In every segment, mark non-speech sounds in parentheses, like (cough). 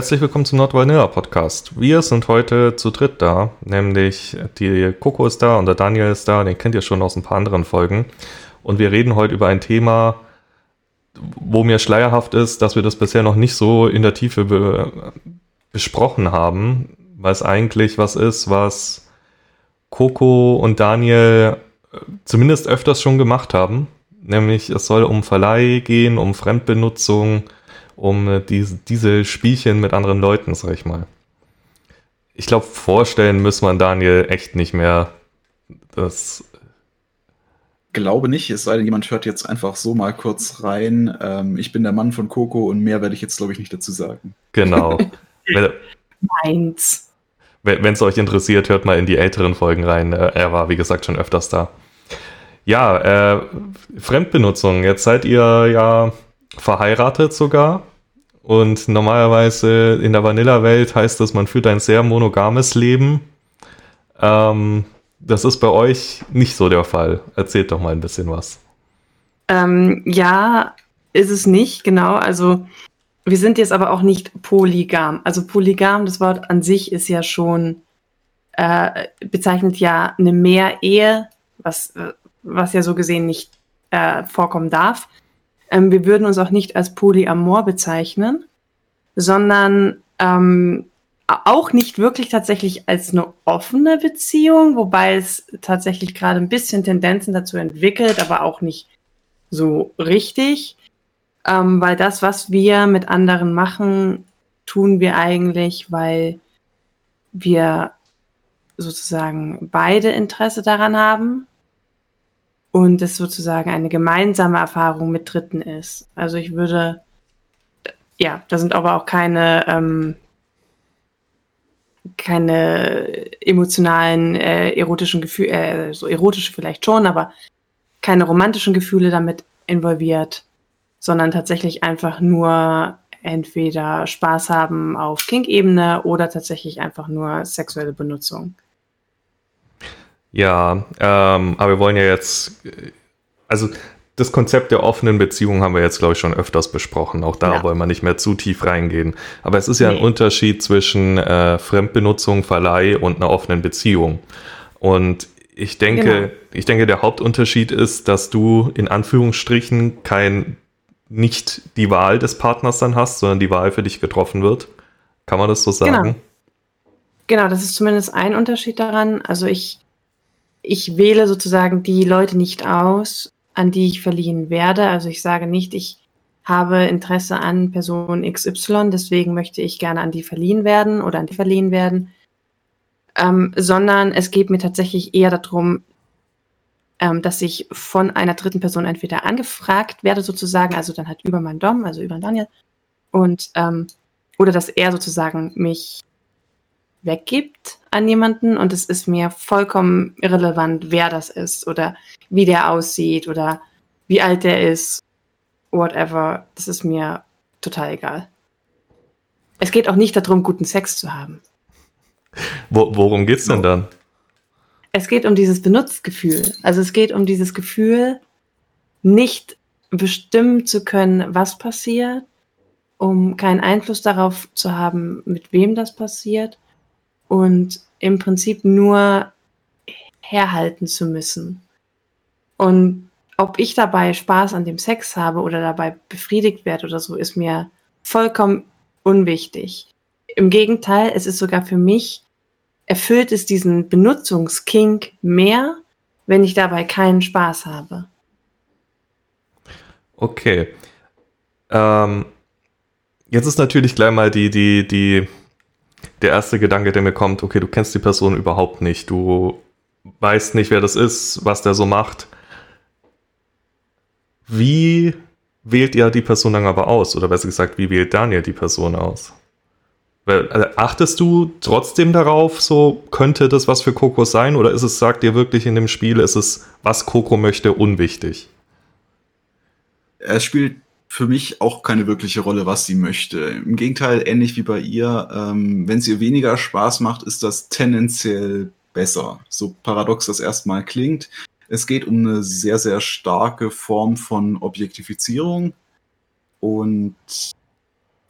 Herzlich willkommen zum Not Vanilla Podcast. Wir sind heute zu dritt da, nämlich die Coco ist da und der Daniel ist da, den kennt ihr schon aus ein paar anderen Folgen. Und wir reden heute über ein Thema, wo mir schleierhaft ist, dass wir das bisher noch nicht so in der Tiefe be besprochen haben, weil es eigentlich was ist, was Coco und Daniel äh, zumindest öfters schon gemacht haben. Nämlich es soll um Verleih gehen, um Fremdbenutzung, um äh, diese, diese Spielchen mit anderen Leuten, sag ich mal. Ich glaube, vorstellen muss man Daniel echt nicht mehr. Das glaube nicht, es sei denn, jemand hört jetzt einfach so mal kurz rein. Ähm, ich bin der Mann von Coco und mehr werde ich jetzt, glaube ich, nicht dazu sagen. Genau. (laughs) Meins. Wenn es euch interessiert, hört mal in die älteren Folgen rein. Äh, er war, wie gesagt, schon öfters da. Ja, äh, Fremdbenutzung. Jetzt seid ihr ja verheiratet sogar. Und normalerweise in der Vanilla-Welt heißt das, man führt ein sehr monogames Leben. Ähm, das ist bei euch nicht so der Fall. Erzählt doch mal ein bisschen was. Ähm, ja, ist es nicht, genau. Also wir sind jetzt aber auch nicht polygam. Also polygam, das Wort an sich ist ja schon, äh, bezeichnet ja eine Mehrehe, was, was ja so gesehen nicht äh, vorkommen darf. Ähm, wir würden uns auch nicht als Polyamor bezeichnen, sondern ähm, auch nicht wirklich tatsächlich als eine offene Beziehung, wobei es tatsächlich gerade ein bisschen Tendenzen dazu entwickelt, aber auch nicht so richtig. Ähm, weil das, was wir mit anderen machen, tun wir eigentlich, weil wir sozusagen beide Interesse daran haben und es sozusagen eine gemeinsame Erfahrung mit Dritten ist. Also ich würde, ja, da sind aber auch keine, ähm, keine emotionalen, äh, erotischen Gefühle, äh, so erotische vielleicht schon, aber keine romantischen Gefühle damit involviert, sondern tatsächlich einfach nur entweder Spaß haben auf Kink-Ebene oder tatsächlich einfach nur sexuelle Benutzung. Ja, ähm, aber wir wollen ja jetzt, also das Konzept der offenen Beziehung haben wir jetzt, glaube ich, schon öfters besprochen. Auch da ja. wollen wir nicht mehr zu tief reingehen. Aber es ist ja nee. ein Unterschied zwischen äh, Fremdbenutzung, Verleih und einer offenen Beziehung. Und ich denke, genau. ich denke, der Hauptunterschied ist, dass du in Anführungsstrichen kein nicht die Wahl des Partners dann hast, sondern die Wahl für dich getroffen wird. Kann man das so sagen? Genau, genau das ist zumindest ein Unterschied daran. Also ich ich wähle sozusagen die Leute nicht aus, an die ich verliehen werde. Also ich sage nicht, ich habe Interesse an Person XY, deswegen möchte ich gerne an die verliehen werden oder an die verliehen werden, ähm, sondern es geht mir tatsächlich eher darum, ähm, dass ich von einer dritten Person entweder angefragt werde sozusagen, also dann halt über meinen Dom, also über Daniel, und ähm, oder dass er sozusagen mich weggibt an jemanden und es ist mir vollkommen irrelevant, wer das ist oder wie der aussieht oder wie alt der ist, whatever. Das ist mir total egal. Es geht auch nicht darum, guten Sex zu haben. Wo, worum geht's denn dann? Es geht um dieses Benutzgefühl. Also es geht um dieses Gefühl, nicht bestimmen zu können, was passiert, um keinen Einfluss darauf zu haben, mit wem das passiert und im Prinzip nur herhalten zu müssen. Und ob ich dabei Spaß an dem Sex habe oder dabei befriedigt werde oder so, ist mir vollkommen unwichtig. Im Gegenteil, es ist sogar für mich, erfüllt es diesen Benutzungskink mehr, wenn ich dabei keinen Spaß habe. Okay. Ähm, jetzt ist natürlich gleich mal die, die, die der erste Gedanke, der mir kommt, okay, du kennst die Person überhaupt nicht, du weißt nicht, wer das ist, was der so macht. Wie wählt ihr die Person dann aber aus? Oder besser gesagt, wie wählt Daniel die Person aus? Also achtest du trotzdem darauf, so könnte das was für Coco sein? Oder ist es, sagt ihr wirklich in dem Spiel, ist es, was Coco möchte, unwichtig? Es spielt für mich auch keine wirkliche Rolle, was sie möchte. Im Gegenteil, ähnlich wie bei ihr, ähm, wenn es ihr weniger Spaß macht, ist das tendenziell besser. So paradox das erstmal klingt. Es geht um eine sehr, sehr starke Form von Objektifizierung. Und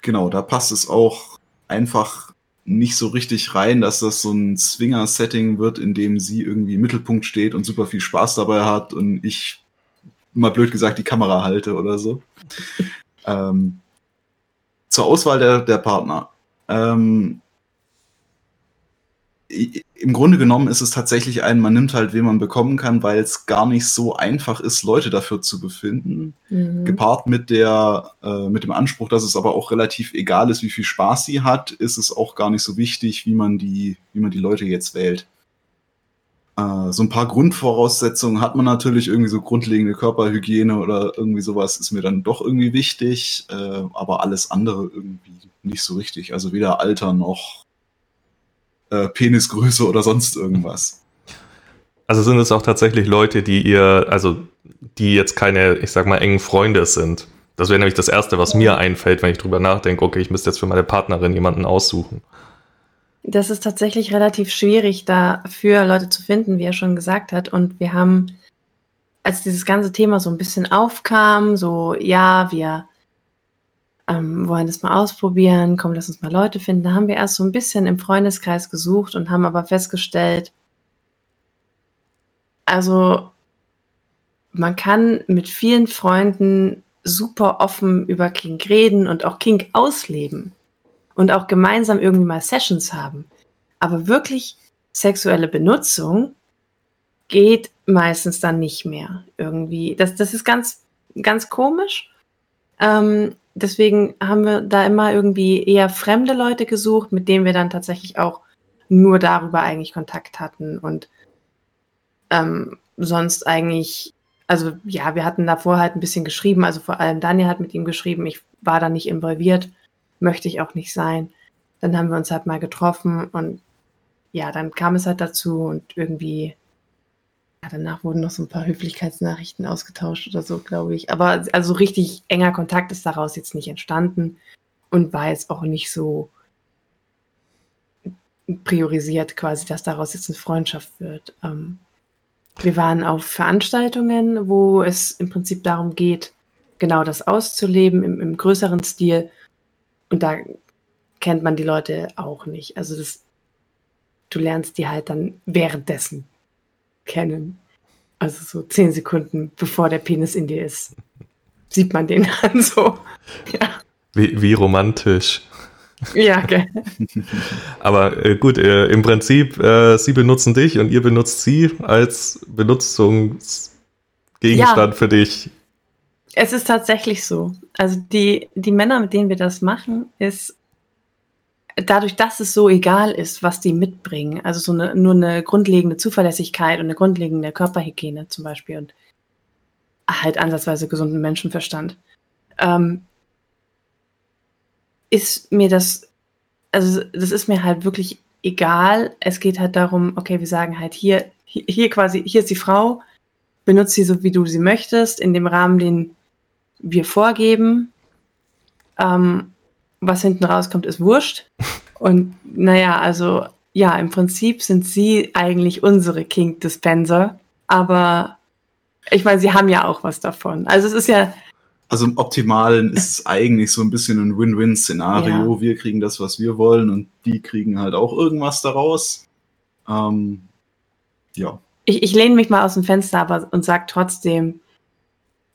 genau, da passt es auch einfach nicht so richtig rein, dass das so ein Swinger-Setting wird, in dem sie irgendwie im Mittelpunkt steht und super viel Spaß dabei hat und ich mal blöd gesagt die Kamera halte oder so. ähm, zur Auswahl der, der Partner. Ähm, im Grunde genommen ist es tatsächlich ein, man nimmt halt, wen man bekommen kann, weil es gar nicht so einfach ist, Leute dafür zu befinden. Mhm. Gepaart mit der, äh, mit dem Anspruch, dass es aber auch relativ egal ist, wie viel Spaß sie hat, ist es auch gar nicht so wichtig, wie man die, wie man die Leute jetzt wählt. Äh, so ein paar Grundvoraussetzungen hat man natürlich, irgendwie so grundlegende Körperhygiene oder irgendwie sowas ist mir dann doch irgendwie wichtig, äh, aber alles andere irgendwie nicht so richtig. Also weder Alter noch äh, Penisgröße oder sonst irgendwas. Also sind es auch tatsächlich Leute, die ihr, also die jetzt keine, ich sag mal, engen Freunde sind. Das wäre nämlich das Erste, was mir einfällt, wenn ich drüber nachdenke, okay, ich müsste jetzt für meine Partnerin jemanden aussuchen. Das ist tatsächlich relativ schwierig, dafür Leute zu finden, wie er schon gesagt hat. Und wir haben, als dieses ganze Thema so ein bisschen aufkam, so, ja, wir ähm, wollen das mal ausprobieren, komm, lass uns mal Leute finden. Da haben wir erst so ein bisschen im Freundeskreis gesucht und haben aber festgestellt, also man kann mit vielen Freunden super offen über Kink reden und auch Kink ausleben und auch gemeinsam irgendwie mal Sessions haben. Aber wirklich sexuelle Benutzung geht meistens dann nicht mehr irgendwie. Das, das ist ganz, ganz komisch. Ähm, deswegen haben wir da immer irgendwie eher fremde Leute gesucht, mit denen wir dann tatsächlich auch nur darüber eigentlich Kontakt hatten und ähm, sonst eigentlich, also ja, wir hatten davor halt ein bisschen geschrieben, also vor allem Daniel hat mit ihm geschrieben, ich war da nicht involviert, möchte ich auch nicht sein. Dann haben wir uns halt mal getroffen und ja, dann kam es halt dazu und irgendwie ja, danach wurden noch so ein paar Höflichkeitsnachrichten ausgetauscht oder so, glaube ich. Aber also richtig enger Kontakt ist daraus jetzt nicht entstanden und war jetzt auch nicht so priorisiert quasi, dass daraus jetzt eine Freundschaft wird. Ähm, wir waren auf Veranstaltungen, wo es im Prinzip darum geht, genau das auszuleben im, im größeren Stil. Und da kennt man die Leute auch nicht. Also das, du lernst die halt dann währenddessen kennen. Also so zehn Sekunden bevor der Penis in dir ist, sieht man den dann (laughs) so. Ja. Wie, wie romantisch. Ja, okay. (laughs) Aber äh, gut, äh, im Prinzip, äh, sie benutzen dich und ihr benutzt sie als Benutzungsgegenstand ja. für dich. Es ist tatsächlich so. Also die, die Männer, mit denen wir das machen, ist dadurch, dass es so egal ist, was die mitbringen, also so eine, nur eine grundlegende Zuverlässigkeit und eine grundlegende Körperhygiene zum Beispiel und halt ansatzweise gesunden Menschenverstand, ähm, ist mir das, also das ist mir halt wirklich egal. Es geht halt darum, okay, wir sagen halt hier, hier quasi, hier ist die Frau, benutze sie so, wie du sie möchtest, in dem Rahmen, den wir vorgeben. Ähm, was hinten rauskommt, ist wurscht. (laughs) Und naja, also ja, im Prinzip sind sie eigentlich unsere King Dispenser, aber ich meine, sie haben ja auch was davon. Also es ist ja. Also im Optimalen ist es eigentlich so ein bisschen ein Win-Win-Szenario. Ja. Wir kriegen das, was wir wollen, und die kriegen halt auch irgendwas daraus. Ähm, ja. Ich, ich lehne mich mal aus dem Fenster aber und sage trotzdem,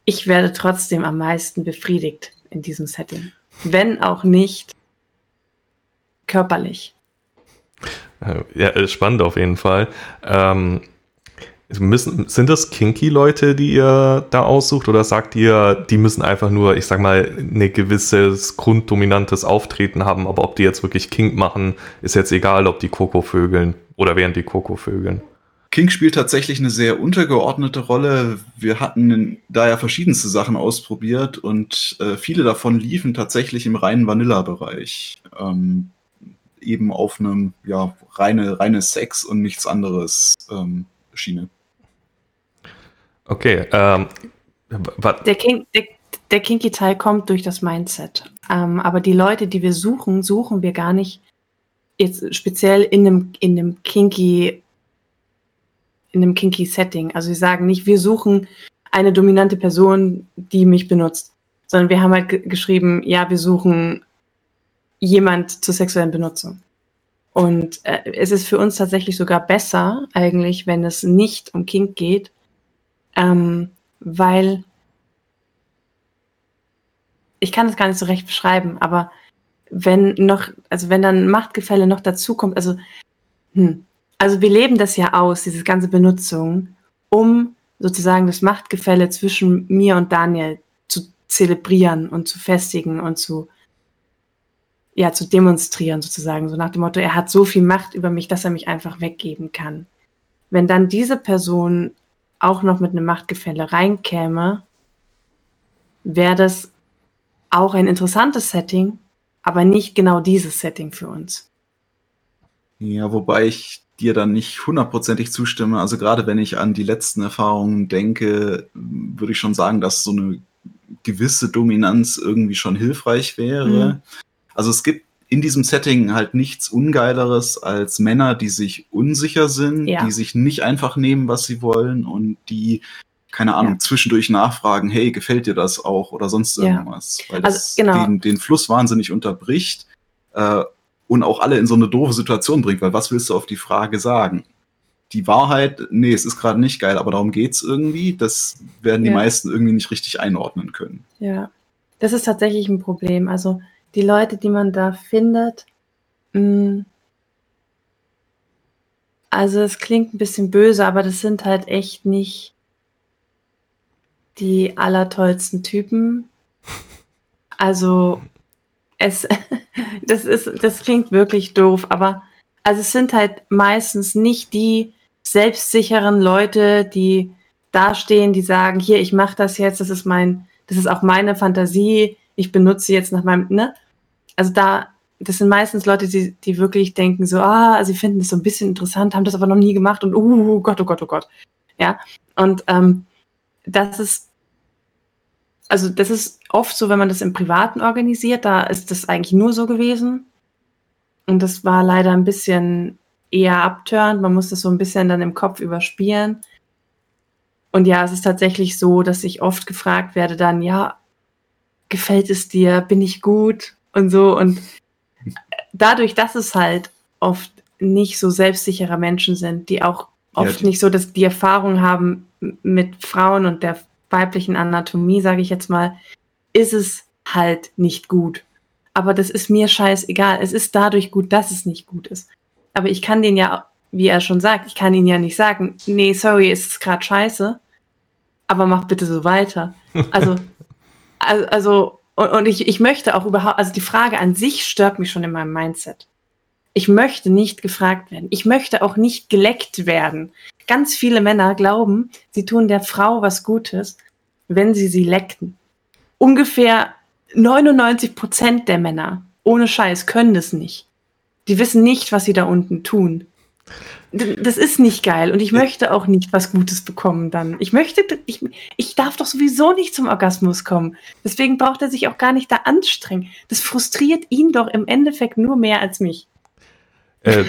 ich werde trotzdem am meisten befriedigt in diesem Setting wenn auch nicht körperlich. Äh, ja, spannend auf jeden Fall. Ähm, müssen, sind das kinky Leute, die ihr da aussucht, oder sagt ihr, die müssen einfach nur, ich sag mal, ein gewisses grunddominantes Auftreten haben, aber ob die jetzt wirklich kink machen, ist jetzt egal, ob die Koko vögeln oder während die Koko vögeln? King spielt tatsächlich eine sehr untergeordnete Rolle. Wir hatten da ja verschiedenste Sachen ausprobiert und äh, viele davon liefen tatsächlich im reinen Vanilla-Bereich. Ähm, eben auf einem, ja, reine, reine Sex und nichts anderes ähm, Schiene. Okay, ähm, der, King, der, der Kinky-Teil kommt durch das Mindset. Ähm, aber die Leute, die wir suchen, suchen wir gar nicht jetzt speziell in einem, in einem Kinky in einem kinky Setting. Also sie sagen nicht, wir suchen eine dominante Person, die mich benutzt, sondern wir haben halt geschrieben, ja, wir suchen jemand zur sexuellen Benutzung. Und äh, es ist für uns tatsächlich sogar besser, eigentlich, wenn es nicht um Kink geht, ähm, weil ich kann es gar nicht so recht beschreiben, aber wenn noch, also wenn dann Machtgefälle noch dazukommt, also, hm, also wir leben das ja aus, diese ganze Benutzung, um sozusagen das Machtgefälle zwischen mir und Daniel zu zelebrieren und zu festigen und zu, ja, zu demonstrieren sozusagen, so nach dem Motto, er hat so viel Macht über mich, dass er mich einfach weggeben kann. Wenn dann diese Person auch noch mit einem Machtgefälle reinkäme, wäre das auch ein interessantes Setting, aber nicht genau dieses Setting für uns. Ja, wobei ich dir dann nicht hundertprozentig zustimme. Also gerade wenn ich an die letzten Erfahrungen denke, würde ich schon sagen, dass so eine gewisse Dominanz irgendwie schon hilfreich wäre. Mhm. Also es gibt in diesem Setting halt nichts Ungeileres als Männer, die sich unsicher sind, ja. die sich nicht einfach nehmen, was sie wollen und die keine Ahnung, ja. zwischendurch nachfragen, hey, gefällt dir das auch oder sonst irgendwas. Ja. Weil also, das also, genau. den, den, Fluss wahnsinnig unterbricht äh, und auch alle in so eine doofe Situation bringt, weil was willst du auf die Frage sagen? Die Wahrheit, nee, es ist gerade nicht geil, aber darum geht's irgendwie. Das werden die ja. meisten irgendwie nicht richtig einordnen können. Ja, das ist tatsächlich ein Problem. Also die Leute, die man da findet, mh, mm, also es klingt ein bisschen böse, aber das sind halt echt nicht die allertollsten Typen. Also es, (laughs) das ist, das klingt wirklich doof, aber also es sind halt meistens nicht die selbstsicheren Leute, die dastehen, die sagen, hier, ich mache das jetzt, das ist mein, das ist auch meine Fantasie, ich benutze jetzt nach meinem, ne? Also da, das sind meistens Leute, die, die wirklich denken so, ah, sie finden das so ein bisschen interessant, haben das aber noch nie gemacht und, uh, Gott, oh Gott, oh Gott. Ja, und ähm, das ist, also das ist oft so, wenn man das im Privaten organisiert, da ist das eigentlich nur so gewesen. Und das war leider ein bisschen eher abtörend. Man muss das so ein bisschen dann im Kopf überspielen. Und ja, es ist tatsächlich so, dass ich oft gefragt werde dann, ja, gefällt es dir? Bin ich gut? Und so. Und dadurch, dass es halt oft nicht so selbstsichere Menschen sind, die auch oft ja, nicht so dass die Erfahrung haben mit Frauen und der weiblichen Anatomie, sage ich jetzt mal, ist es halt nicht gut. Aber das ist mir scheißegal. Es ist dadurch gut, dass es nicht gut ist. Aber ich kann den ja, wie er schon sagt, ich kann ihn ja nicht sagen, nee, sorry, es ist gerade scheiße, aber mach bitte so weiter. Also, (laughs) also, und, und ich, ich möchte auch überhaupt, also die Frage an sich stört mich schon in meinem Mindset. Ich möchte nicht gefragt werden. Ich möchte auch nicht geleckt werden. Ganz viele Männer glauben, sie tun der Frau was Gutes, wenn sie sie leckten. Ungefähr 99 Prozent der Männer, ohne Scheiß, können das nicht. Die wissen nicht, was sie da unten tun. Das ist nicht geil und ich möchte auch nicht was Gutes bekommen dann. Ich möchte, ich, ich darf doch sowieso nicht zum Orgasmus kommen. Deswegen braucht er sich auch gar nicht da anstrengen. Das frustriert ihn doch im Endeffekt nur mehr als mich. Äh,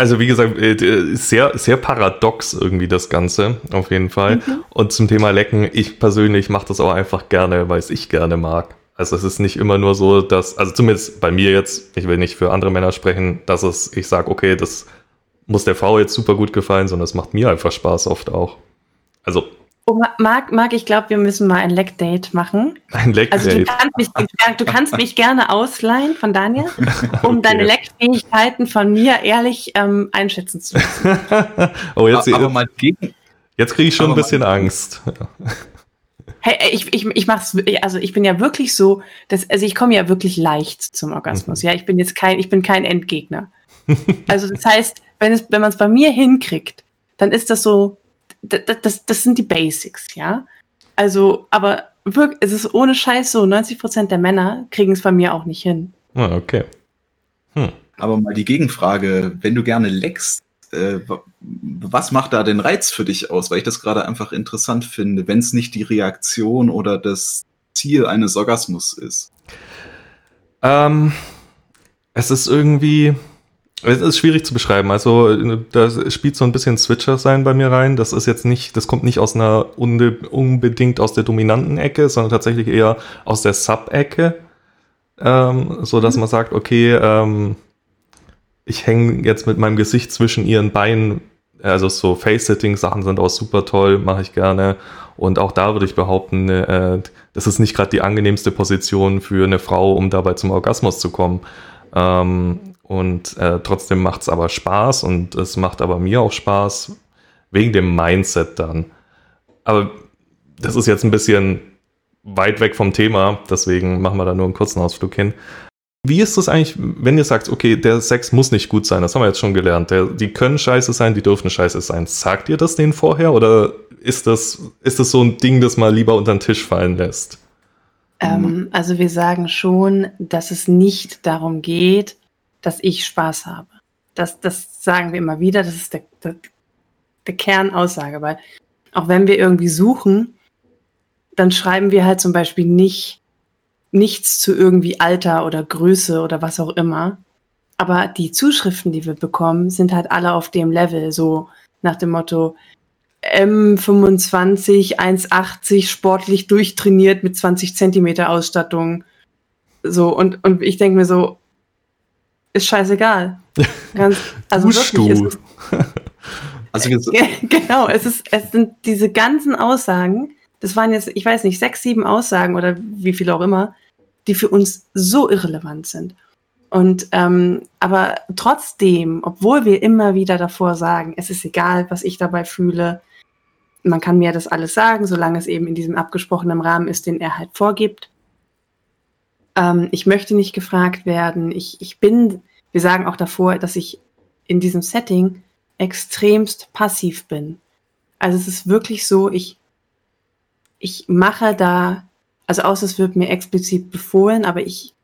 also wie gesagt, äh, sehr, sehr paradox irgendwie das Ganze, auf jeden Fall. Mhm. Und zum Thema Lecken, ich persönlich mache das auch einfach gerne, weil es ich gerne mag. Also es ist nicht immer nur so, dass, also zumindest bei mir jetzt, ich will nicht für andere Männer sprechen, dass es, ich sage, okay, das muss der Frau jetzt super gut gefallen, sondern es macht mir einfach Spaß oft auch. Also Oh, Marc, Marc, ich glaube, wir müssen mal ein Leck-Date machen. Ein Leck-Date. Also du kannst, mich, (laughs) du kannst mich gerne ausleihen von Daniel, (laughs) um okay. deine Leckfähigkeiten von mir ehrlich ähm, einschätzen zu lassen. (laughs) oh, jetzt, aber mal gegen, jetzt kriege ich schon ein bisschen Angst. Hey, ich, ich, ich mach's, also ich bin ja wirklich so, dass, also ich komme ja wirklich leicht zum Orgasmus. Mhm. Ja, ich bin jetzt kein, ich bin kein Endgegner. Also das heißt, wenn es, wenn man es bei mir hinkriegt, dann ist das so das, das, das sind die Basics, ja. Also, aber wirklich, es ist ohne Scheiß so, 90% der Männer kriegen es bei mir auch nicht hin. Ah, okay. Hm. Aber mal die Gegenfrage, wenn du gerne leckst, äh, was macht da den Reiz für dich aus? Weil ich das gerade einfach interessant finde, wenn es nicht die Reaktion oder das Ziel eines Orgasmus ist. Ähm, es ist irgendwie, es ist schwierig zu beschreiben. Also da spielt so ein bisschen Switcher sein bei mir rein. Das ist jetzt nicht, das kommt nicht aus einer unbedingt aus der dominanten Ecke, sondern tatsächlich eher aus der Sub-Ecke. ähm, so dass man sagt, okay, ähm, ich hänge jetzt mit meinem Gesicht zwischen ihren Beinen. Also so Face-Sitting-Sachen sind auch super toll, mache ich gerne. Und auch da würde ich behaupten, äh, das ist nicht gerade die angenehmste Position für eine Frau, um dabei zum Orgasmus zu kommen. Ähm, und äh, trotzdem macht es aber Spaß und es macht aber mir auch Spaß, wegen dem Mindset dann. Aber das ist jetzt ein bisschen weit weg vom Thema, deswegen machen wir da nur einen kurzen Ausflug hin. Wie ist das eigentlich, wenn ihr sagt, okay, der Sex muss nicht gut sein, das haben wir jetzt schon gelernt, der, die können scheiße sein, die dürfen scheiße sein. Sagt ihr das denen vorher oder ist das, ist das so ein Ding, das mal lieber unter den Tisch fallen lässt? Ähm, also wir sagen schon, dass es nicht darum geht, dass ich Spaß habe. Das, das sagen wir immer wieder, das ist der, der, der Kernaussage, weil auch wenn wir irgendwie suchen, dann schreiben wir halt zum Beispiel nicht nichts zu irgendwie Alter oder Größe oder was auch immer. Aber die Zuschriften, die wir bekommen, sind halt alle auf dem Level, so nach dem Motto M25, 1,80, sportlich durchtrainiert mit 20 Zentimeter Ausstattung. So, und, und ich denke mir so, ist scheißegal. (laughs) Ganz, also Dusch wirklich, du. (laughs) also (laughs) genau, es ist, es sind diese ganzen Aussagen, das waren jetzt, ich weiß nicht, sechs, sieben Aussagen oder wie viel auch immer, die für uns so irrelevant sind. Und ähm, aber trotzdem, obwohl wir immer wieder davor sagen, es ist egal, was ich dabei fühle, man kann mir das alles sagen, solange es eben in diesem abgesprochenen Rahmen ist, den er halt vorgibt. Ähm, ich möchte nicht gefragt werden. Ich, ich bin, wir sagen auch davor, dass ich in diesem Setting extremst passiv bin. Also es ist wirklich so, ich ich mache da, also außer es wird mir explizit befohlen, aber ich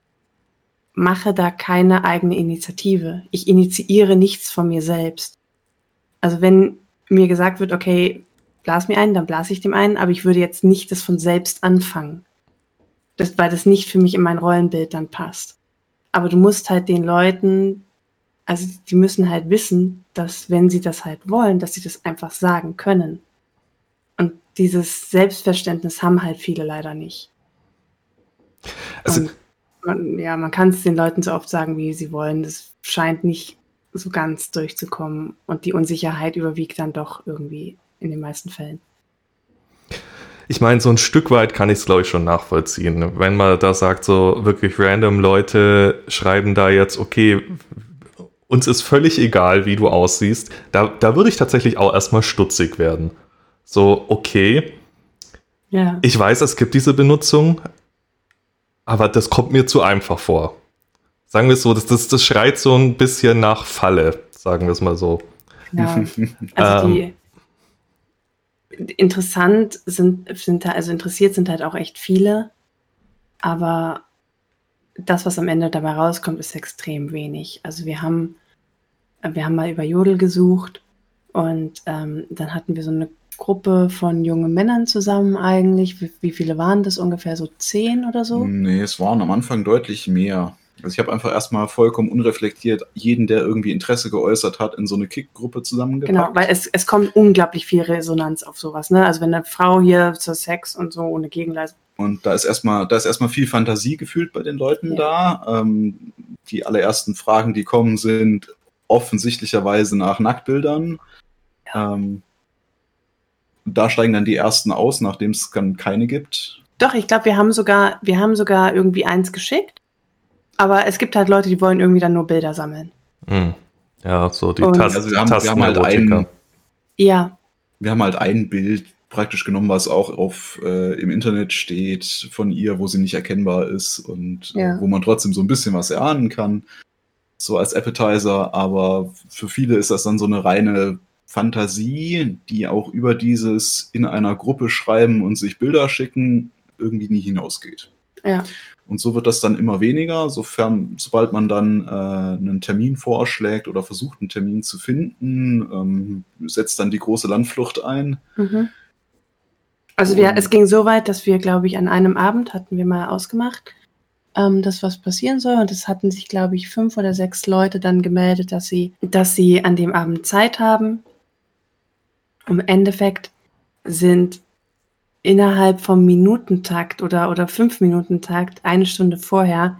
mache da keine eigene Initiative. Ich initiiere nichts von mir selbst. Also wenn mir gesagt wird, okay, blas mir ein, dann blase ich dem ein, aber ich würde jetzt nicht das von selbst anfangen. Das, weil das nicht für mich in mein Rollenbild dann passt. Aber du musst halt den Leuten, also die müssen halt wissen, dass wenn sie das halt wollen, dass sie das einfach sagen können dieses Selbstverständnis haben halt viele leider nicht. Also, man, ja, man kann es den Leuten so oft sagen, wie sie wollen. Das scheint nicht so ganz durchzukommen und die Unsicherheit überwiegt dann doch irgendwie in den meisten Fällen. Ich meine, so ein Stück weit kann ich es, glaube ich, schon nachvollziehen. Wenn man da sagt, so wirklich random Leute schreiben da jetzt, okay, uns ist völlig egal, wie du aussiehst, da, da würde ich tatsächlich auch erstmal stutzig werden. So, okay. Ja. Ich weiß, es gibt diese Benutzung, aber das kommt mir zu einfach vor. Sagen wir es so, das, das, das schreit so ein bisschen nach Falle, sagen wir es mal so. Ja, also die ähm, interessant sind, sind, also interessiert sind halt auch echt viele, aber das, was am Ende dabei rauskommt, ist extrem wenig. Also wir haben, wir haben mal über Jodel gesucht und ähm, dann hatten wir so eine Gruppe von jungen Männern zusammen eigentlich? Wie, wie, viele waren das ungefähr? So zehn oder so? Nee, es waren am Anfang deutlich mehr. Also ich habe einfach erstmal vollkommen unreflektiert jeden, der irgendwie Interesse geäußert hat, in so eine Kick-Gruppe zusammengepackt. Genau, weil es, es kommt unglaublich viel Resonanz auf sowas. Ne? Also wenn eine Frau hier zur Sex und so ohne Gegenleistung. Und da ist erstmal, da ist erstmal viel Fantasie gefühlt bei den Leuten ja. da. Ähm, die allerersten Fragen, die kommen, sind offensichtlicherweise nach Nacktbildern. Ja. Ähm, da steigen dann die ersten aus, nachdem es dann keine gibt. Doch, ich glaube, wir haben sogar, wir haben sogar irgendwie eins geschickt. Aber es gibt halt Leute, die wollen irgendwie dann nur Bilder sammeln. Hm. Ja, so die Tasten. Also wir haben, wir haben halt ein, ja. Wir haben halt ein Bild praktisch genommen, was auch auf äh, im Internet steht von ihr, wo sie nicht erkennbar ist und äh, ja. äh, wo man trotzdem so ein bisschen was erahnen kann. So als Appetizer, aber für viele ist das dann so eine reine Fantasie, die auch über dieses in einer Gruppe schreiben und sich Bilder schicken, irgendwie nie hinausgeht. Ja. Und so wird das dann immer weniger, sofern, sobald man dann äh, einen Termin vorschlägt oder versucht, einen Termin zu finden, ähm, setzt dann die große Landflucht ein. Mhm. Also wir, es ging so weit, dass wir, glaube ich, an einem Abend hatten wir mal ausgemacht, ähm, dass was passieren soll. Und es hatten sich, glaube ich, fünf oder sechs Leute dann gemeldet, dass sie, dass sie an dem Abend Zeit haben im Endeffekt sind innerhalb vom Minutentakt oder, oder fünf Minutentakt, eine Stunde vorher,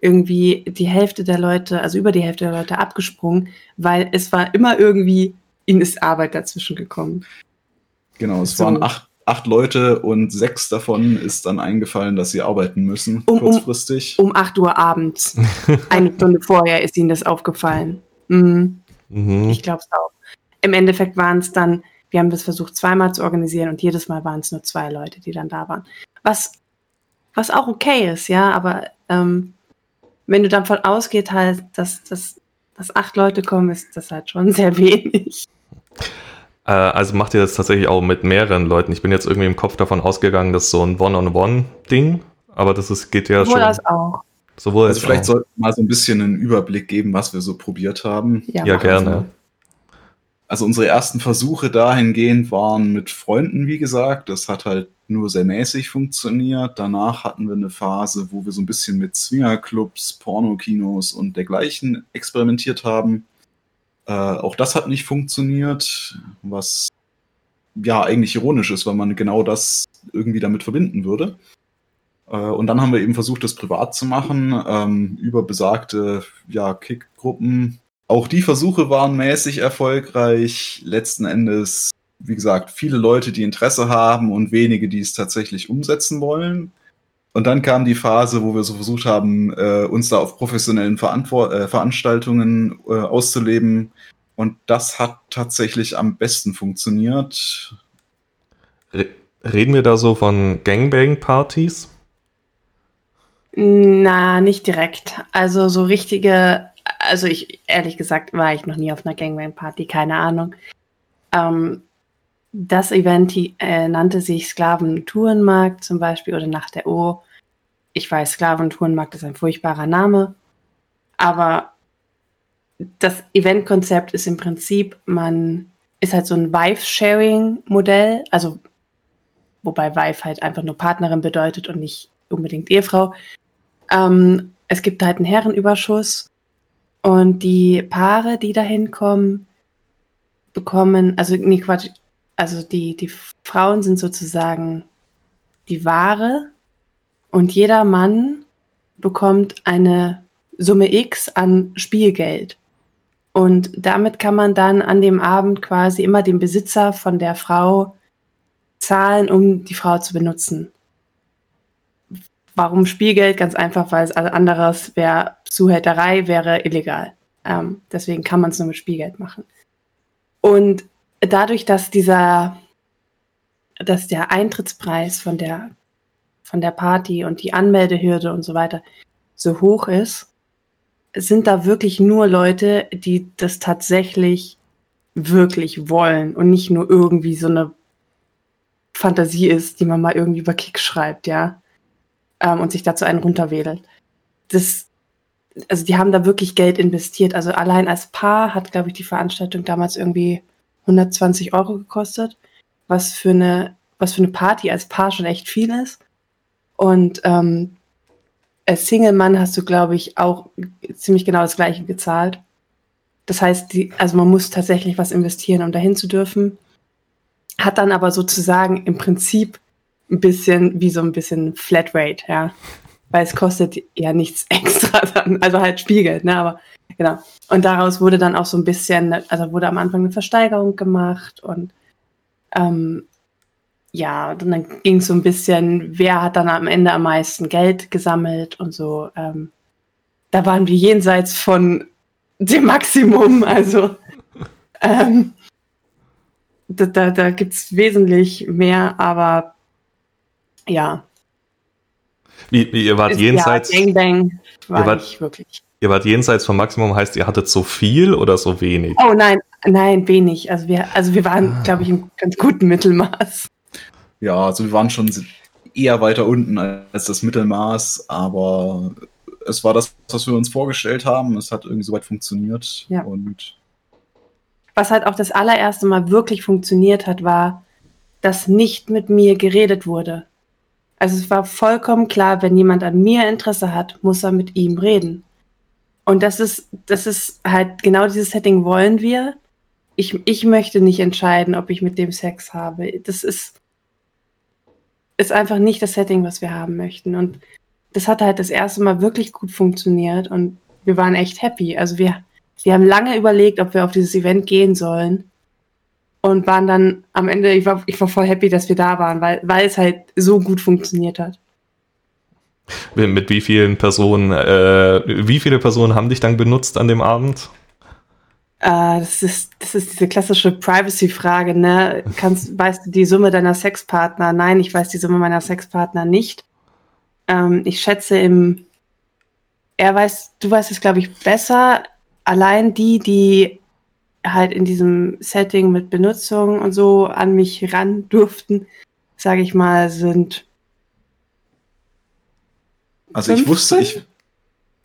irgendwie die Hälfte der Leute, also über die Hälfte der Leute abgesprungen, weil es war immer irgendwie, ihnen ist Arbeit dazwischen gekommen. Genau, es So. waren acht, acht Leute und sechs davon ist dann eingefallen, dass sie arbeiten müssen, Um- um- kurzfristig. Um 8 Uhr abends. (laughs) Eine Stunde vorher ist ihnen das aufgefallen. Mhm. Mhm. Ich glaube es auch. Im Endeffekt waren es dann, wir haben das versucht zweimal zu organisieren und jedes Mal waren es nur zwei Leute, die dann da waren. Was, was auch okay ist, ja, aber ähm, wenn du davon ausgeht halt, dass, dass, dass acht Leute kommen, ist das halt schon (laughs) sehr wenig. Äh, also macht ihr das tatsächlich auch mit mehreren Leuten? Ich bin jetzt irgendwie im Kopf davon ausgegangen, das ist so ein One-on-One-Ding, aber das ist, geht ja Obwohl schon. das auch. Sowohl Also als vielleicht auch. sollten wir mal so ein bisschen einen Überblick geben, was wir so probiert haben. Ja, Ja, gerne. wir. Also unsere ersten Versuche dahingehend waren mit Freunden, wie gesagt. Das hat halt nur sehr mäßig funktioniert. Danach hatten wir eine Phase, wo wir so ein bisschen mit Swingerclubs, Pornokinos und dergleichen experimentiert haben. Äh, auch das hat nicht funktioniert, was ja eigentlich ironisch ist, weil man genau das irgendwie damit verbinden würde. Äh, und dann haben wir eben versucht, das privat zu machen, ähm, über besagte ja, Kick-Gruppen. Auch die Versuche waren mäßig erfolgreich. Letzten Endes, wie gesagt, viele Leute, die Interesse haben und wenige, die es tatsächlich umsetzen wollen. Und dann kam die Phase, wo wir so versucht haben, äh, uns da auf professionellen Verantwort äh, Veranstaltungen äh, auszuleben. Und das hat tatsächlich am besten funktioniert. Re- Reden wir da so von Gangbang-Partys? Na, nicht direkt. Also so richtige, also ich, ehrlich gesagt, war ich noch nie auf einer Gangbang-Party, keine Ahnung. Ähm, das Event äh, nannte sich Sklaventourenmarkt zum Beispiel oder Nacht der O. Ich weiß, Sklaventourenmarkt ist ein furchtbarer Name, aber das Eventkonzept ist im Prinzip, man ist halt so ein Wife-Sharing-Modell, also wobei Wife halt einfach nur Partnerin bedeutet und nicht unbedingt Ehefrau. Ähm, es gibt halt einen Herrenüberschuss und die Paare, die da hinkommen, bekommen, also nee, Quatsch, also die, die Frauen sind sozusagen die Ware und jeder Mann bekommt eine Summe X an Spielgeld. Und damit kann man dann an dem Abend quasi immer dem Besitzer von der Frau zahlen, um die Frau zu benutzen. Warum Spielgeld? Ganz einfach, weil es alles anderes wäre, Zuhälterei wäre illegal. Ähm, deswegen kann man es nur mit Spielgeld machen. Und dadurch, dass dieser, dass der Eintrittspreis von der, von der Party und die Anmeldehürde und so weiter so hoch ist, sind da wirklich nur Leute, die das tatsächlich wirklich wollen und nicht nur irgendwie so eine Fantasie ist, die man mal irgendwie über Kick schreibt, ja, ähm, und sich dazu einen runterwedelt. Das, also die haben da wirklich Geld investiert. Also allein als Paar hat, glaube ich, die Veranstaltung damals irgendwie 120 Euro gekostet, was für eine, was für eine Party als Paar schon echt viel ist. Und ähm, als Single-Mann hast du, glaube ich, auch ziemlich genau das Gleiche gezahlt. Das heißt, die, also man muss tatsächlich was investieren, um dahin zu dürfen. Hat dann aber sozusagen im Prinzip ein bisschen wie so ein bisschen Flatrate, ja. Weil es kostet ja nichts (laughs) extra dann, also halt Spielgeld, ne, aber genau. Und daraus wurde dann auch so ein bisschen, also wurde am Anfang eine Versteigerung gemacht und ähm, ja, und dann ging es so ein bisschen, wer hat dann am Ende am meisten Geld gesammelt und so. Ähm, da waren wir jenseits von (laughs) dem Maximum, also ähm, da, da, da gibt es wesentlich mehr, aber ja. Wie, wie ihr wart Ist- jenseits, Ja, Gangbang war Ihr wart- nicht wirklich. ihr wart jenseits vom Maximum, heißt ihr hattet so viel oder so wenig? Oh nein, nein, wenig. Also wir, also wir waren, glaube ich, im ganz guten Mittelmaß. Ja, also wir waren schon eher weiter unten als das Mittelmaß, aber es war das, was wir uns vorgestellt haben. Es hat irgendwie soweit funktioniert. Ja. Und Was halt auch das allererste Mal wirklich funktioniert hat, war, dass nicht mit mir geredet wurde. Also es war vollkommen klar, wenn jemand an mir Interesse hat, muss er mit ihm reden. Und das ist, das ist halt genau dieses Setting wollen wir. Ich, ich möchte nicht entscheiden, ob ich mit dem Sex habe. Das ist, ist einfach nicht das Setting, was wir haben möchten. Und das hat halt das erste Mal wirklich gut funktioniert und wir waren echt happy. Also wir, wir haben lange überlegt, ob wir auf dieses Event gehen sollen und waren dann am Ende, ich war, ich war voll happy, dass wir da waren, weil, weil es halt so gut funktioniert hat. Mit wie vielen Personen, äh, wie viele Personen haben dich dann benutzt an dem Abend? Äh, das, ist, das ist diese klassische Privacy-Frage, ne? Kannst, (laughs) weißt du die Summe deiner Sexpartner? Nein, ich weiß die Summe meiner Sexpartner nicht. Ähm, ich schätze im, er weiß, du weißt es, glaube ich, besser. Allein die, die halt in diesem Setting mit Benutzung und so an mich ran durften, sage ich mal, sind. Also 15? ich wusste, ich.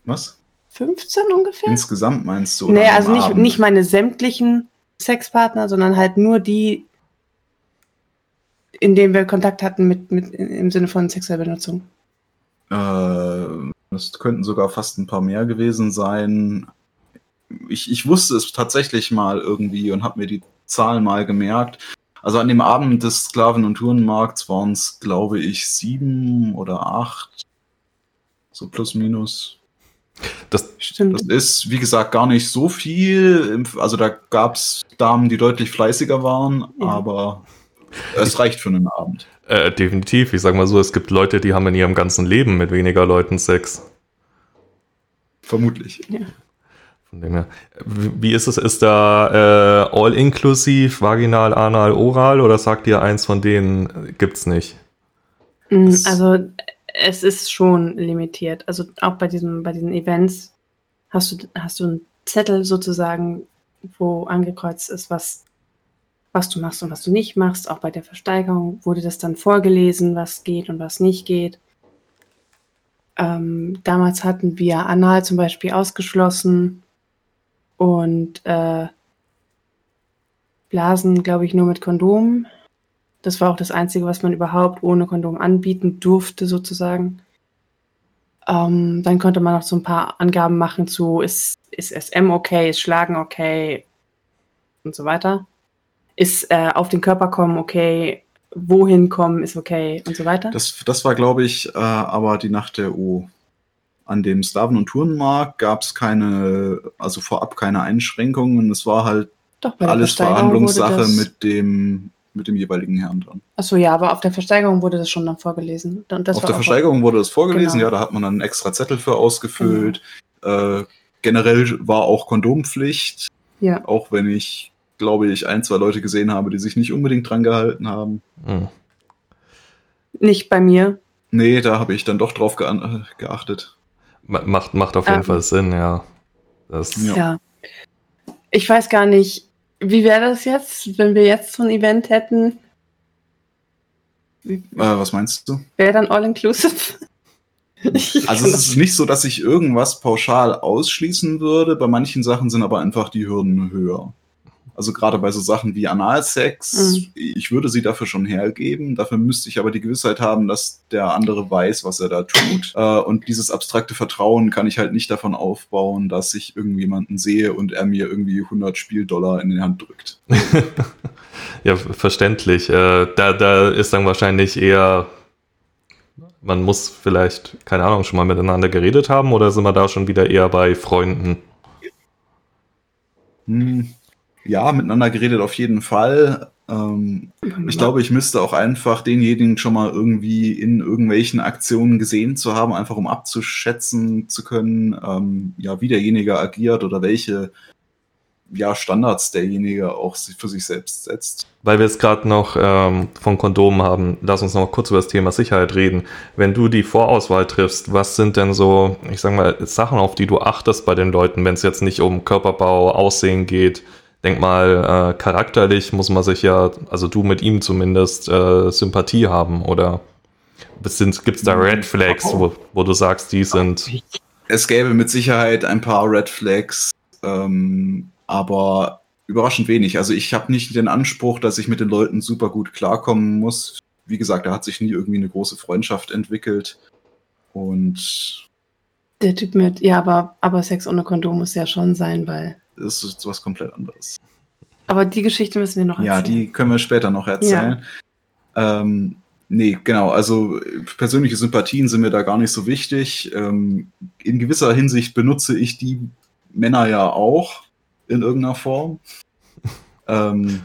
Was? 15 ungefähr? Insgesamt meinst du? Nee, also nicht, nicht meine sämtlichen Sexpartner, sondern halt nur die, in denen wir Kontakt hatten mit, mit im Sinne von sexueller Benutzung. Äh, das könnten sogar fast ein paar mehr gewesen sein. Ich, ich wusste es tatsächlich mal irgendwie und habe mir die Zahlen mal gemerkt. Also an dem Abend des Sklaven- und Tourenmarkts waren es, glaube ich, sieben oder acht. So plus minus. Das, das ist, wie gesagt, gar nicht so viel. Also da gab es Damen, die deutlich fleißiger waren, ja. aber es reicht für einen Abend. Äh, definitiv. Ich sag mal so, es gibt Leute, die haben in ihrem ganzen Leben mit weniger Leuten Sex. Vermutlich. Ja. Von dem her. Wie ist es? Ist da äh, all-inklusiv, vaginal, anal, oral oder sagt ihr eins von denen gibt's nicht? Mm, also es ist schon limitiert. Also auch bei, diesem, bei diesen Events hast du, hast du einen Zettel sozusagen, wo angekreuzt ist, was, was du machst und was du nicht machst. Auch bei der Versteigerung wurde das dann vorgelesen, was geht und was nicht geht. Ähm, damals hatten wir Anal zum Beispiel ausgeschlossen und äh, Blasen, glaube ich, nur mit Kondom. Das war auch das Einzige, was man überhaupt ohne Kondom anbieten durfte, sozusagen. Ähm, dann konnte man noch so ein paar Angaben machen zu, ist, ist SM okay, ist Schlagen okay und so weiter. Ist äh, auf den Körper kommen okay, wohin kommen ist okay und so weiter. Das, das war, glaube ich, äh, aber die Nacht der U. An dem Slaven- und Tourenmarkt gab es keine, also vorab keine Einschränkungen. Es war halt Doch, alles Verhandlungssache mit dem mit dem jeweiligen Herrn dran. Achso, ja, aber auf der Versteigerung wurde das schon dann vorgelesen. auf der Versteigerung wurde das vorgelesen, genau. ja, da hat man dann einen extra Zettel für ausgefüllt. Genau. Äh, generell war auch Kondompflicht. Ja. Auch wenn ich, glaube ich, ein, zwei Leute gesehen habe, die sich nicht unbedingt dran gehalten haben. Mhm. Nicht bei mir. Nee, da habe ich dann doch drauf ge geachtet. Macht, macht auf jeden ähm, Fall Sinn, ja. Das ja. ja. Ich weiß gar nicht, wie wäre das jetzt, wenn wir jetzt so ein Event hätten? Äh, was meinst du? Wäre dann all-inclusive? (laughs) also es ist nicht so, dass ich irgendwas pauschal ausschließen würde. Bei manchen Sachen sind aber einfach die Hürden höher. Also gerade bei so Sachen wie Analsex, mhm. ich würde sie dafür schon hergeben. Dafür müsste ich aber die Gewissheit haben, dass der andere weiß, was er da tut. Äh, und dieses abstrakte Vertrauen kann ich halt nicht davon aufbauen, dass ich irgendjemanden sehe und er mir irgendwie 100 Spieldollar in die Hand drückt. (laughs) ja, verständlich. Äh, da, da ist dann wahrscheinlich eher man muss vielleicht, keine Ahnung, schon mal miteinander geredet haben oder sind wir da schon wieder eher bei Freunden? Hm, ja, miteinander geredet auf jeden Fall. Ähm, ich glaube, ich müsste auch einfach denjenigen schon mal irgendwie in irgendwelchen Aktionen gesehen zu haben, einfach um abzuschätzen zu können, ähm, ja, wie derjenige agiert oder welche ja, Standards derjenige auch für sich selbst setzt. Weil wir jetzt gerade noch ähm, von Kondomen haben, lass uns noch kurz über das Thema Sicherheit reden. Wenn du die Vorauswahl triffst, was sind denn so, ich sag mal, Sachen, auf die du achtest bei den Leuten, wenn es jetzt nicht um Körperbau, Aussehen geht? Denk mal, äh, charakterlich muss man sich ja, also du mit ihm zumindest, äh, Sympathie haben oder gibt es da Red Flags, wo, wo, du sagst, die sind. Es gäbe mit Sicherheit ein paar Red Flags, ähm, aber überraschend wenig. Also ich habe nicht den Anspruch, dass ich mit den Leuten super gut klarkommen muss. Wie gesagt, da hat sich nie irgendwie eine große Freundschaft entwickelt. Und der Typ mit, ja, aber, aber Sex ohne Kondom muss ja schon sein, weil ist es was komplett anderes. Aber die Geschichte müssen wir noch erzählen. Ja, die können wir später noch erzählen. Ja. Ähm, Nee, genau. Also persönliche Sympathien sind mir da gar nicht so wichtig. Ähm, in gewisser Hinsicht benutze ich die Männer ja auch in irgendeiner Form. (laughs) ähm,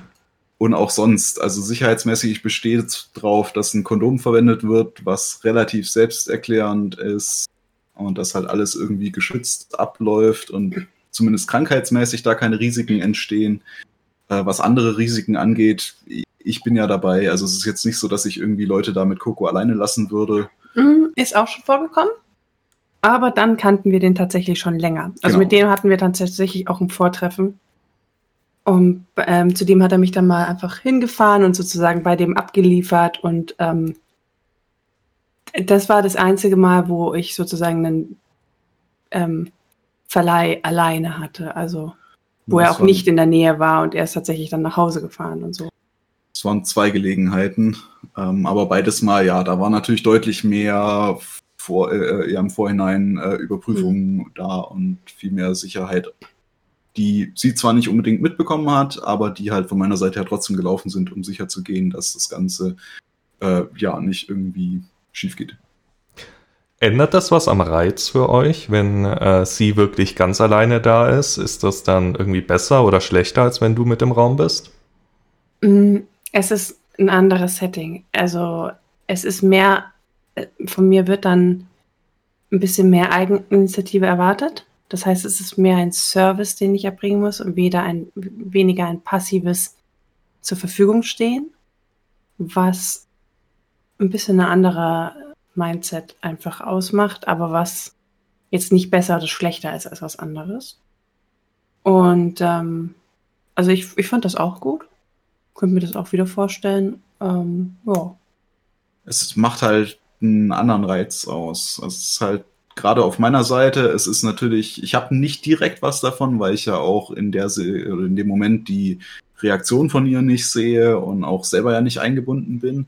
und auch sonst. Also sicherheitsmäßig besteht drauf, dass ein Kondom verwendet wird, was relativ selbsterklärend ist und dass halt alles irgendwie geschützt abläuft und zumindest krankheitsmäßig da keine Risiken entstehen. Äh, was andere Risiken angeht, ich bin ja dabei. Also es ist jetzt nicht so, dass ich irgendwie Leute da mit Coco alleine lassen würde. Mhm, ist auch schon vorgekommen. Aber dann kannten wir den tatsächlich schon länger. Also genau. mit dem hatten wir dann tatsächlich auch ein Vortreffen. Und ähm, zudem hat er mich dann mal einfach hingefahren und sozusagen bei dem abgeliefert. Und ähm, das war das einzige Mal, wo ich sozusagen einen ähm, Verleih alleine hatte. Also wo das er auch nicht in der Nähe war und er ist tatsächlich dann nach Hause gefahren und so. Es waren zwei Gelegenheiten, ähm, aber beides Mal, ja, da war natürlich deutlich mehr vor, äh, im Vorhinein äh, Überprüfungen mhm. da und viel mehr Sicherheit, die sie zwar nicht unbedingt mitbekommen hat, aber die halt von meiner Seite her trotzdem gelaufen sind, um sicher zu gehen, dass das Ganze äh, ja nicht irgendwie schief geht. Ändert das was am Reiz für euch, wenn äh, sie wirklich ganz alleine da ist? Ist das dann irgendwie besser oder schlechter, als wenn du mit im Raum bist? Mm, es ist ein anderes Setting. Also es ist mehr, äh, von mir wird dann ein bisschen mehr Eigeninitiative erwartet. Das heißt, es ist mehr ein Service, den ich erbringen muss und weder ein, weniger ein passives zur Verfügung stehen, was ein bisschen eine andere Mindset einfach ausmacht, aber was jetzt nicht besser oder schlechter ist als was anderes. Und ähm, also ich, ich fand das auch gut. Könnte mir das auch wieder vorstellen. Ähm, ja. Es macht halt einen anderen Reiz aus. Es ist halt gerade auf meiner Seite, es ist natürlich, ich habe nicht direkt was davon, weil ich ja auch in der in dem Moment die Reaktion von ihr nicht sehe und auch selber ja nicht eingebunden bin.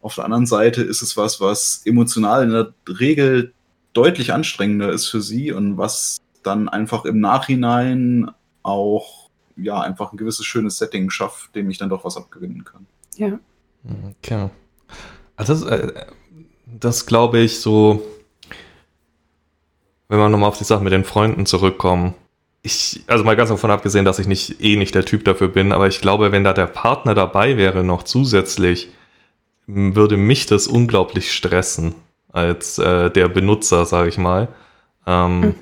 Auf der anderen Seite ist es was, was emotional in der Regel deutlich anstrengender ist für sie und was dann einfach im Nachhinein auch ja einfach ein gewisses schönes Setting schafft, dem ich dann doch was abgewinnen kann. Ja. Okay. Also das, äh, das glaube ich so, wenn wir nochmal auf die Sache mit den Freunden zurückkommen. Ich, also mal ganz davon abgesehen, dass ich nicht eh nicht der Typ dafür bin, aber ich glaube, wenn da der Partner dabei wäre, noch zusätzlich, würde mich das unglaublich stressen als äh, der Benutzer, sage ich mal. Ähm, mhm.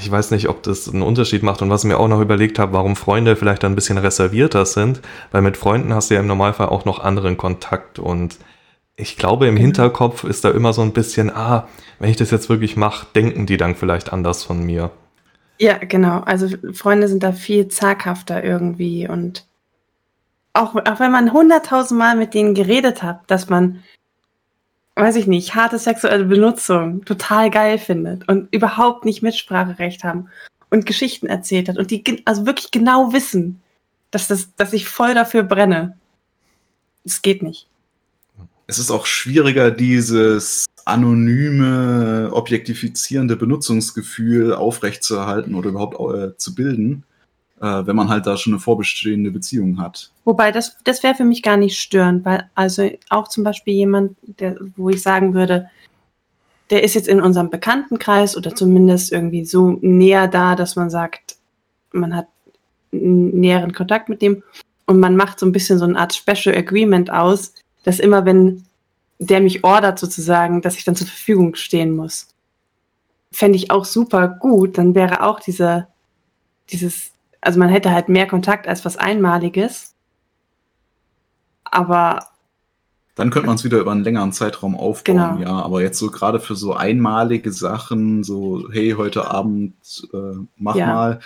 Ich weiß nicht, ob das einen Unterschied macht und was ich mir auch noch überlegt habe, warum Freunde vielleicht ein bisschen reservierter sind, weil mit Freunden hast du ja im Normalfall auch noch anderen Kontakt und ich glaube, im mhm. Hinterkopf ist da immer so ein bisschen, ah, wenn ich das jetzt wirklich mache, denken die dann vielleicht anders von mir. Ja, genau. Also Freunde sind da viel zaghafter irgendwie und auch, auch wenn man hunderttausendmal mit denen geredet hat, dass man, weiß ich nicht, harte sexuelle Benutzung total geil findet und überhaupt nicht Mitspracherecht haben und Geschichten erzählt hat und die also wirklich genau wissen, dass, das, dass ich voll dafür brenne. Es geht nicht. Es ist auch schwieriger, dieses anonyme, objektifizierende Benutzungsgefühl aufrechtzuerhalten oder überhaupt äh, zu bilden, äh, wenn man halt da schon eine vorbestehende Beziehung hat. Wobei, das, das wäre für mich gar nicht störend, weil also auch zum Beispiel jemand, der, wo ich sagen würde, der ist jetzt in unserem Bekanntenkreis oder zumindest irgendwie so näher da, dass man sagt, man hat einen näheren Kontakt mit dem und man macht so ein bisschen so eine Art Special Agreement aus, dass immer wenn der mich ordert sozusagen, dass ich dann zur Verfügung stehen muss. Fände ich auch super gut, dann wäre auch diese, dieses also man hätte halt mehr Kontakt als was Einmaliges. Aber. Dann könnte man es wieder über einen längeren Zeitraum aufbauen, genau. ja. Aber jetzt so gerade für so einmalige Sachen, so, hey, heute Abend äh, mach ja. mal,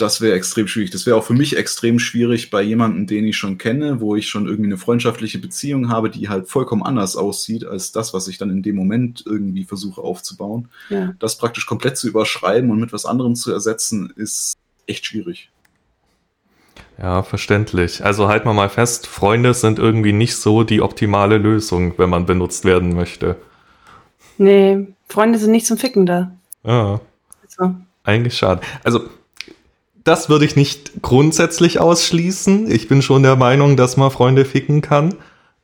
das wäre extrem schwierig. Das wäre auch für mich extrem schwierig bei jemandem, den ich schon kenne, wo ich schon irgendwie eine freundschaftliche Beziehung habe, die halt vollkommen anders aussieht als das, was ich dann in dem Moment irgendwie versuche aufzubauen. Ja. Das praktisch komplett zu überschreiben und mit was anderem zu ersetzen, ist echt schwierig. Ja, verständlich. Also halt mal mal fest, Freunde sind irgendwie nicht so die optimale Lösung, wenn man benutzt werden möchte. Nee, Freunde sind nicht zum Ficken da. Ja. Also. Eigentlich schade. Also, das würde ich nicht grundsätzlich ausschließen. Ich bin schon der Meinung, dass man Freunde ficken kann.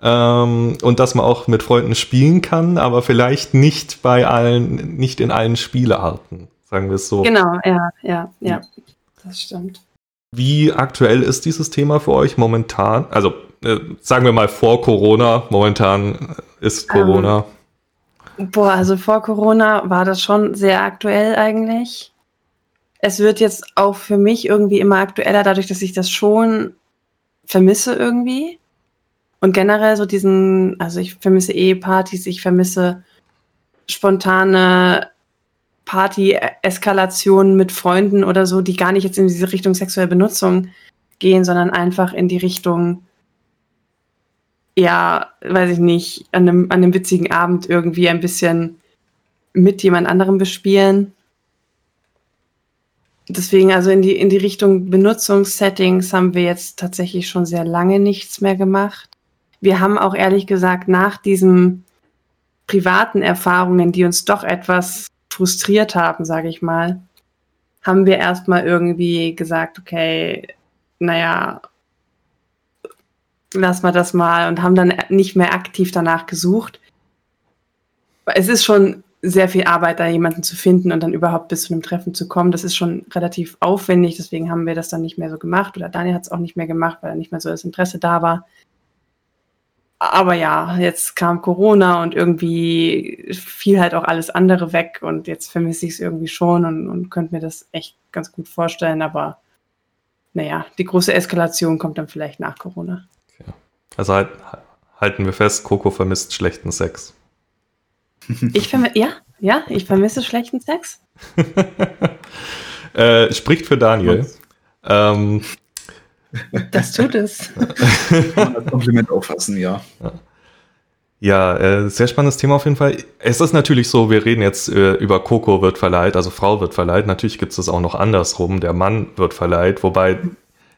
Ähm, und dass man auch mit Freunden spielen kann, aber vielleicht nicht bei allen, nicht in allen Spielearten, sagen wir es so. Genau, ja, ja, ja, das stimmt. Wie aktuell ist dieses Thema für euch momentan? Also äh, sagen wir mal vor Corona, momentan ist Corona. Ähm, boah, also vor Corona war das schon sehr aktuell eigentlich. Es wird jetzt auch für mich irgendwie immer aktueller, dadurch, dass ich das schon vermisse irgendwie. Und generell so diesen, also ich vermisse Ehepartys, ich vermisse spontane Party-Eskalationen mit Freunden oder so, die gar nicht jetzt in diese Richtung sexuelle Benutzung gehen, sondern einfach in die Richtung, ja, weiß ich nicht, an einem, an einem witzigen Abend irgendwie ein bisschen mit jemand anderem bespielen. Deswegen, also in die, in die Richtung Benutzungssettings haben wir jetzt tatsächlich schon sehr lange nichts mehr gemacht. Wir haben auch ehrlich gesagt nach diesen privaten Erfahrungen, die uns doch etwas frustriert haben, sage ich mal, haben wir erstmal irgendwie gesagt, okay, naja, lass mal das mal und haben dann nicht mehr aktiv danach gesucht. Es ist schon sehr viel Arbeit, da jemanden zu finden und dann überhaupt bis zu einem Treffen zu kommen. Das ist schon relativ aufwendig, deswegen haben wir das dann nicht mehr so gemacht oder Daniel hat es auch nicht mehr gemacht, weil nicht mehr so das Interesse da war aber ja, jetzt kam Corona und irgendwie fiel halt auch alles andere weg und jetzt vermisse ich es irgendwie schon und, und könnte mir das echt ganz gut vorstellen, aber naja, die große Eskalation kommt dann vielleicht nach Corona. Okay. Also halt, halten wir fest, Coco vermisst schlechten Sex. Ich vermisse, ja, ja, ich vermisse schlechten Sex. (laughs) äh, spricht für Daniel. Ähm, das tut es. Kann man das Kompliment auffassen, ja. Ja, äh, sehr spannendes Thema auf jeden Fall. Es ist natürlich so, wir reden jetzt äh, über Coco wird verleiht, also Frau wird verleiht. Natürlich gibt es das auch noch andersrum, der Mann wird verleiht, wobei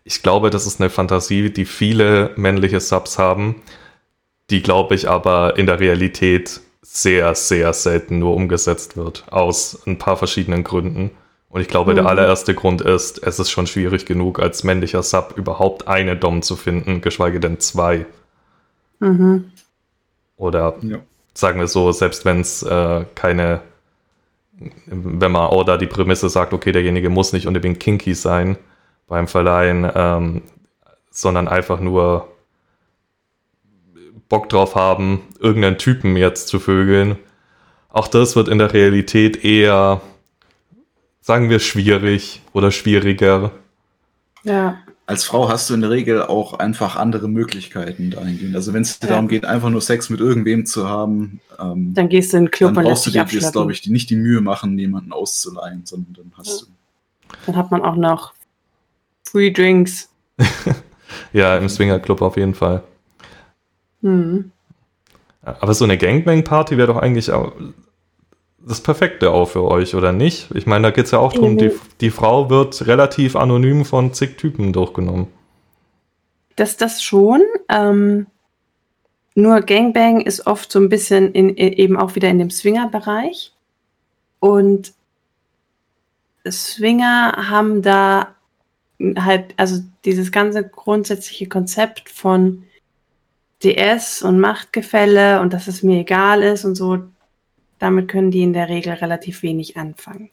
ich glaube, das ist eine Fantasie, die viele männliche Subs haben, die glaube ich aber in der Realität sehr, sehr selten nur umgesetzt wird, aus ein paar verschiedenen Gründen. Und ich glaube, mhm. der allererste Grund ist, es ist schon schwierig genug, als männlicher Sub überhaupt eine Dom zu finden, geschweige denn zwei. Mhm. Oder ja. sagen wir so, selbst wenn es äh, keine, wenn man auch da die Prämisse sagt, okay, derjenige muss nicht unbedingt kinky sein beim Verleihen, ähm, sondern einfach nur Bock drauf haben, irgendeinen Typen jetzt zu vögeln. Auch das wird in der Realität eher sagen wir, schwierig oder schwieriger. Ja. Als Frau hast du in der Regel auch einfach andere Möglichkeiten dahingehend. Also wenn es ja. darum geht, einfach nur Sex mit irgendwem zu haben, ähm, dann gehst du in den Club dann brauchst du dir jetzt, glaube ich, nicht die Mühe machen, jemanden auszuleihen, sondern dann hast ja. du. Dann hat man auch noch Free Drinks. (laughs) ja, im Swinger Club auf jeden Fall. Mhm. Aber so eine Gangbang-Party wäre doch eigentlich auch das Perfekte auch für euch, oder nicht? Ich meine, da geht es ja auch darum, mhm. die, die Frau wird relativ anonym von zig Typen durchgenommen. Das, das schon. Ähm, nur Gangbang ist oft so ein bisschen in, eben auch wieder in dem Swinger-Bereich. Und Swinger haben da halt, also dieses ganze grundsätzliche Konzept von DS und Machtgefälle und dass es mir egal ist und so, damit können die in der Regel relativ wenig anfangen.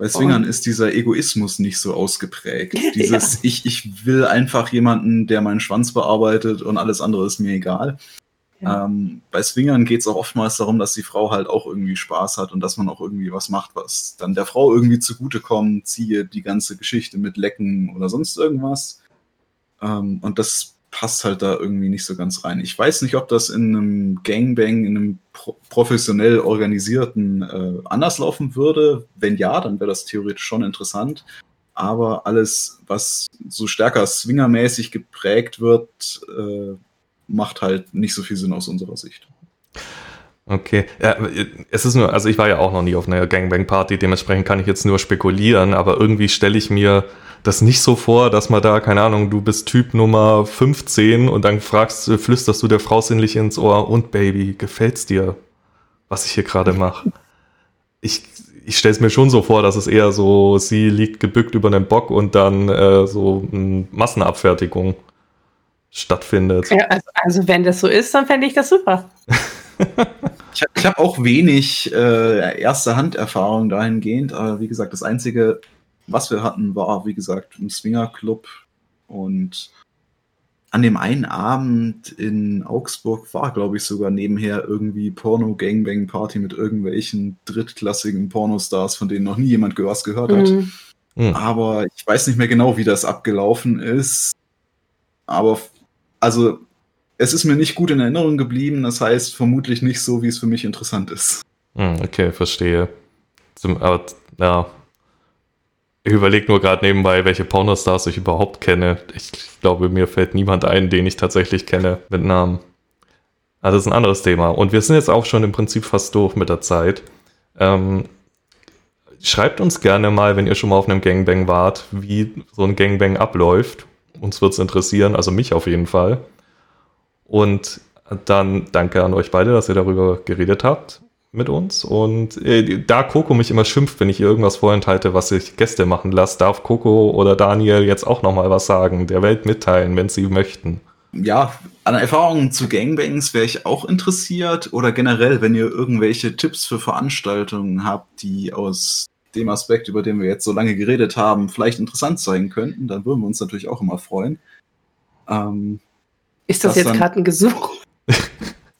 Bei Swingern ist dieser Egoismus nicht so ausgeprägt. (laughs) Dieses, ja. ich, ich will einfach jemanden, der meinen Schwanz bearbeitet und alles andere ist mir egal. Ja. Ähm, bei Swingern geht es auch oftmals darum, dass die Frau halt auch irgendwie Spaß hat und dass man auch irgendwie was macht, was dann der Frau irgendwie zugutekommt, ziehe die ganze Geschichte mit Lecken oder sonst irgendwas. Ähm, und das passt halt da irgendwie nicht so ganz rein. Ich weiß nicht, ob das in einem Gangbang, in einem pro professionell organisierten äh, anders laufen würde. Wenn ja, dann wäre das theoretisch schon interessant. Aber alles, was so stärker swingermäßig geprägt wird, äh, macht halt nicht so viel Sinn aus unserer Sicht. Okay, ja, es ist nur, also ich war ja auch noch nie auf einer Gangbang-Party, dementsprechend kann ich jetzt nur spekulieren, aber irgendwie stelle ich mir das nicht so vor, dass man da, keine Ahnung, du bist Typ Nummer 15 und dann fragst, äh, flüsterst du der Frau sinnlich ins Ohr und Baby, gefällt's dir, was ich hier gerade mache? Ich, ich stelle es mir schon so vor, dass es eher so, sie liegt gebückt über einen Bock und dann äh, so m, Massenabfertigung. stattfindet. Ja, also, also wenn das so ist, dann fände ich das super. (laughs) ich ich habe auch wenig äh, erste Hand-Erfahrung dahingehend, aber wie gesagt, das Einzige, was wir hatten, war, wie gesagt, ein Swinger-Club und an dem einen Abend in Augsburg war, glaube ich, sogar nebenher irgendwie Porno-Gangbang-Party mit irgendwelchen drittklassigen Pornostars, von denen noch nie jemand was gehört hat. Mhm. Mhm. Aber ich weiß nicht mehr genau, wie das abgelaufen ist. Aber also, es ist mir nicht gut in Erinnerung geblieben. Das heißt, vermutlich nicht so, wie es für mich interessant ist. Mhm, okay, verstehe. Zum, aber, ja, ich überlege nur gerade nebenbei, welche Pornostars ich überhaupt kenne. Ich glaube, mir fällt niemand ein, den ich tatsächlich kenne mit Namen. Also das ist ein anderes Thema. Und wir sind jetzt auch schon im Prinzip fast durch mit der Zeit. Ähm, schreibt uns gerne mal, wenn ihr schon mal auf einem Gangbang wart, wie so ein Gangbang abläuft. Uns wird es interessieren, also mich auf jeden Fall. Und dann danke an euch beide, dass ihr darüber geredet habt mit uns. Und äh, da Coco mich immer schimpft, wenn ich ihr irgendwas vorenthalte, was ich Gäste machen lasse, darf Coco oder Daniel jetzt auch nochmal was sagen, der Welt mitteilen, wenn sie möchten. Ja, an Erfahrungen zu Gangbangs wäre ich auch interessiert oder generell, wenn ihr irgendwelche Tipps für Veranstaltungen habt, die aus dem Aspekt, über den wir jetzt so lange geredet haben, vielleicht interessant sein könnten, dann würden wir uns natürlich auch immer freuen. Ähm, ist das jetzt gerade ein Gesuch? (laughs)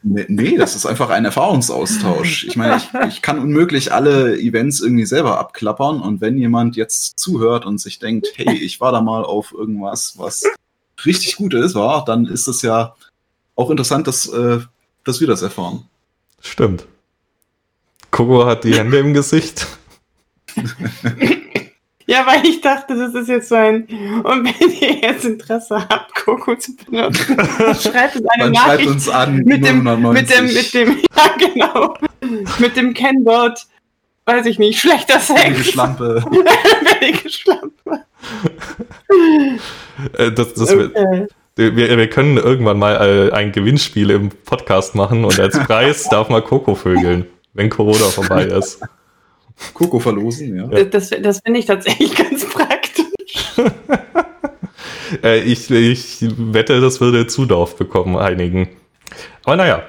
Nee, das ist einfach ein Erfahrungsaustausch. Ich meine, ich, ich, kann unmöglich alle Events irgendwie selber abklappern und wenn jemand jetzt zuhört und sich denkt, hey, ich war da mal auf irgendwas, was richtig gut ist, war, dann ist es ja auch interessant, dass, äh, dass wir das erfahren. Stimmt. Coco hat die Hände im Gesicht. (laughs) Ja, weil ich dachte, das ist jetzt so ein. Und wenn ihr jetzt Interesse habt, Coco zu benutzen, (laughs) schreibt uns eine Dann Nachricht. Schreibt uns an. Mit dem, mit dem, mit dem, (laughs) ja, genau. Mit dem Kennwort, weiß ich nicht, schlechter Sex. Billige Schlampe. Billige (laughs) Schlampe. Äh, das, das okay. wir, wir, können irgendwann mal äh, ein Gewinnspiel im Podcast machen und als Preis darf man Coco vögeln, wenn Corona vorbei ist. Koko verlosen, ja. Das, das finde ich tatsächlich (laughs) ganz praktisch. (laughs) äh, ich, ich wette, das würde Zulauf bekommen, einigen. Aber naja,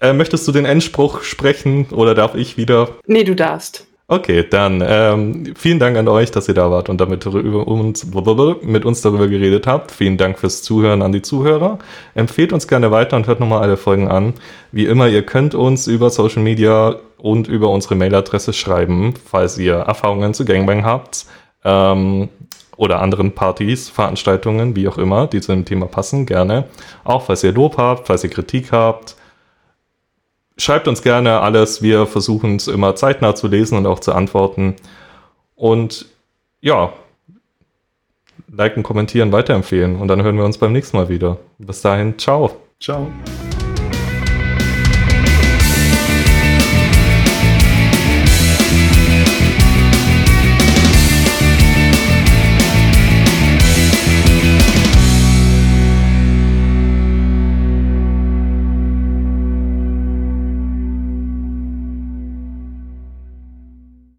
äh, möchtest du den Endspruch sprechen oder darf ich wieder? Nee, du darfst. Okay, dann ähm, vielen Dank an euch, dass ihr da wart und damit uns, mit uns darüber geredet habt. Vielen Dank fürs Zuhören an die Zuhörer. Empfehlt uns gerne weiter und hört nochmal alle Folgen an. Wie immer, ihr könnt uns über Social Media und über unsere Mailadresse schreiben, falls ihr Erfahrungen zu Gangbang habt ähm, oder anderen Partys, Veranstaltungen, wie auch immer, die zu dem Thema passen, gerne. Auch falls ihr Lob habt, falls ihr Kritik habt schreibt uns gerne alles. Wir versuchen es immer zeitnah zu lesen und auch zu antworten. Und ja, liken, kommentieren, weiterempfehlen. Und dann hören wir uns beim nächsten Mal wieder. Bis dahin, ciao. Ciao.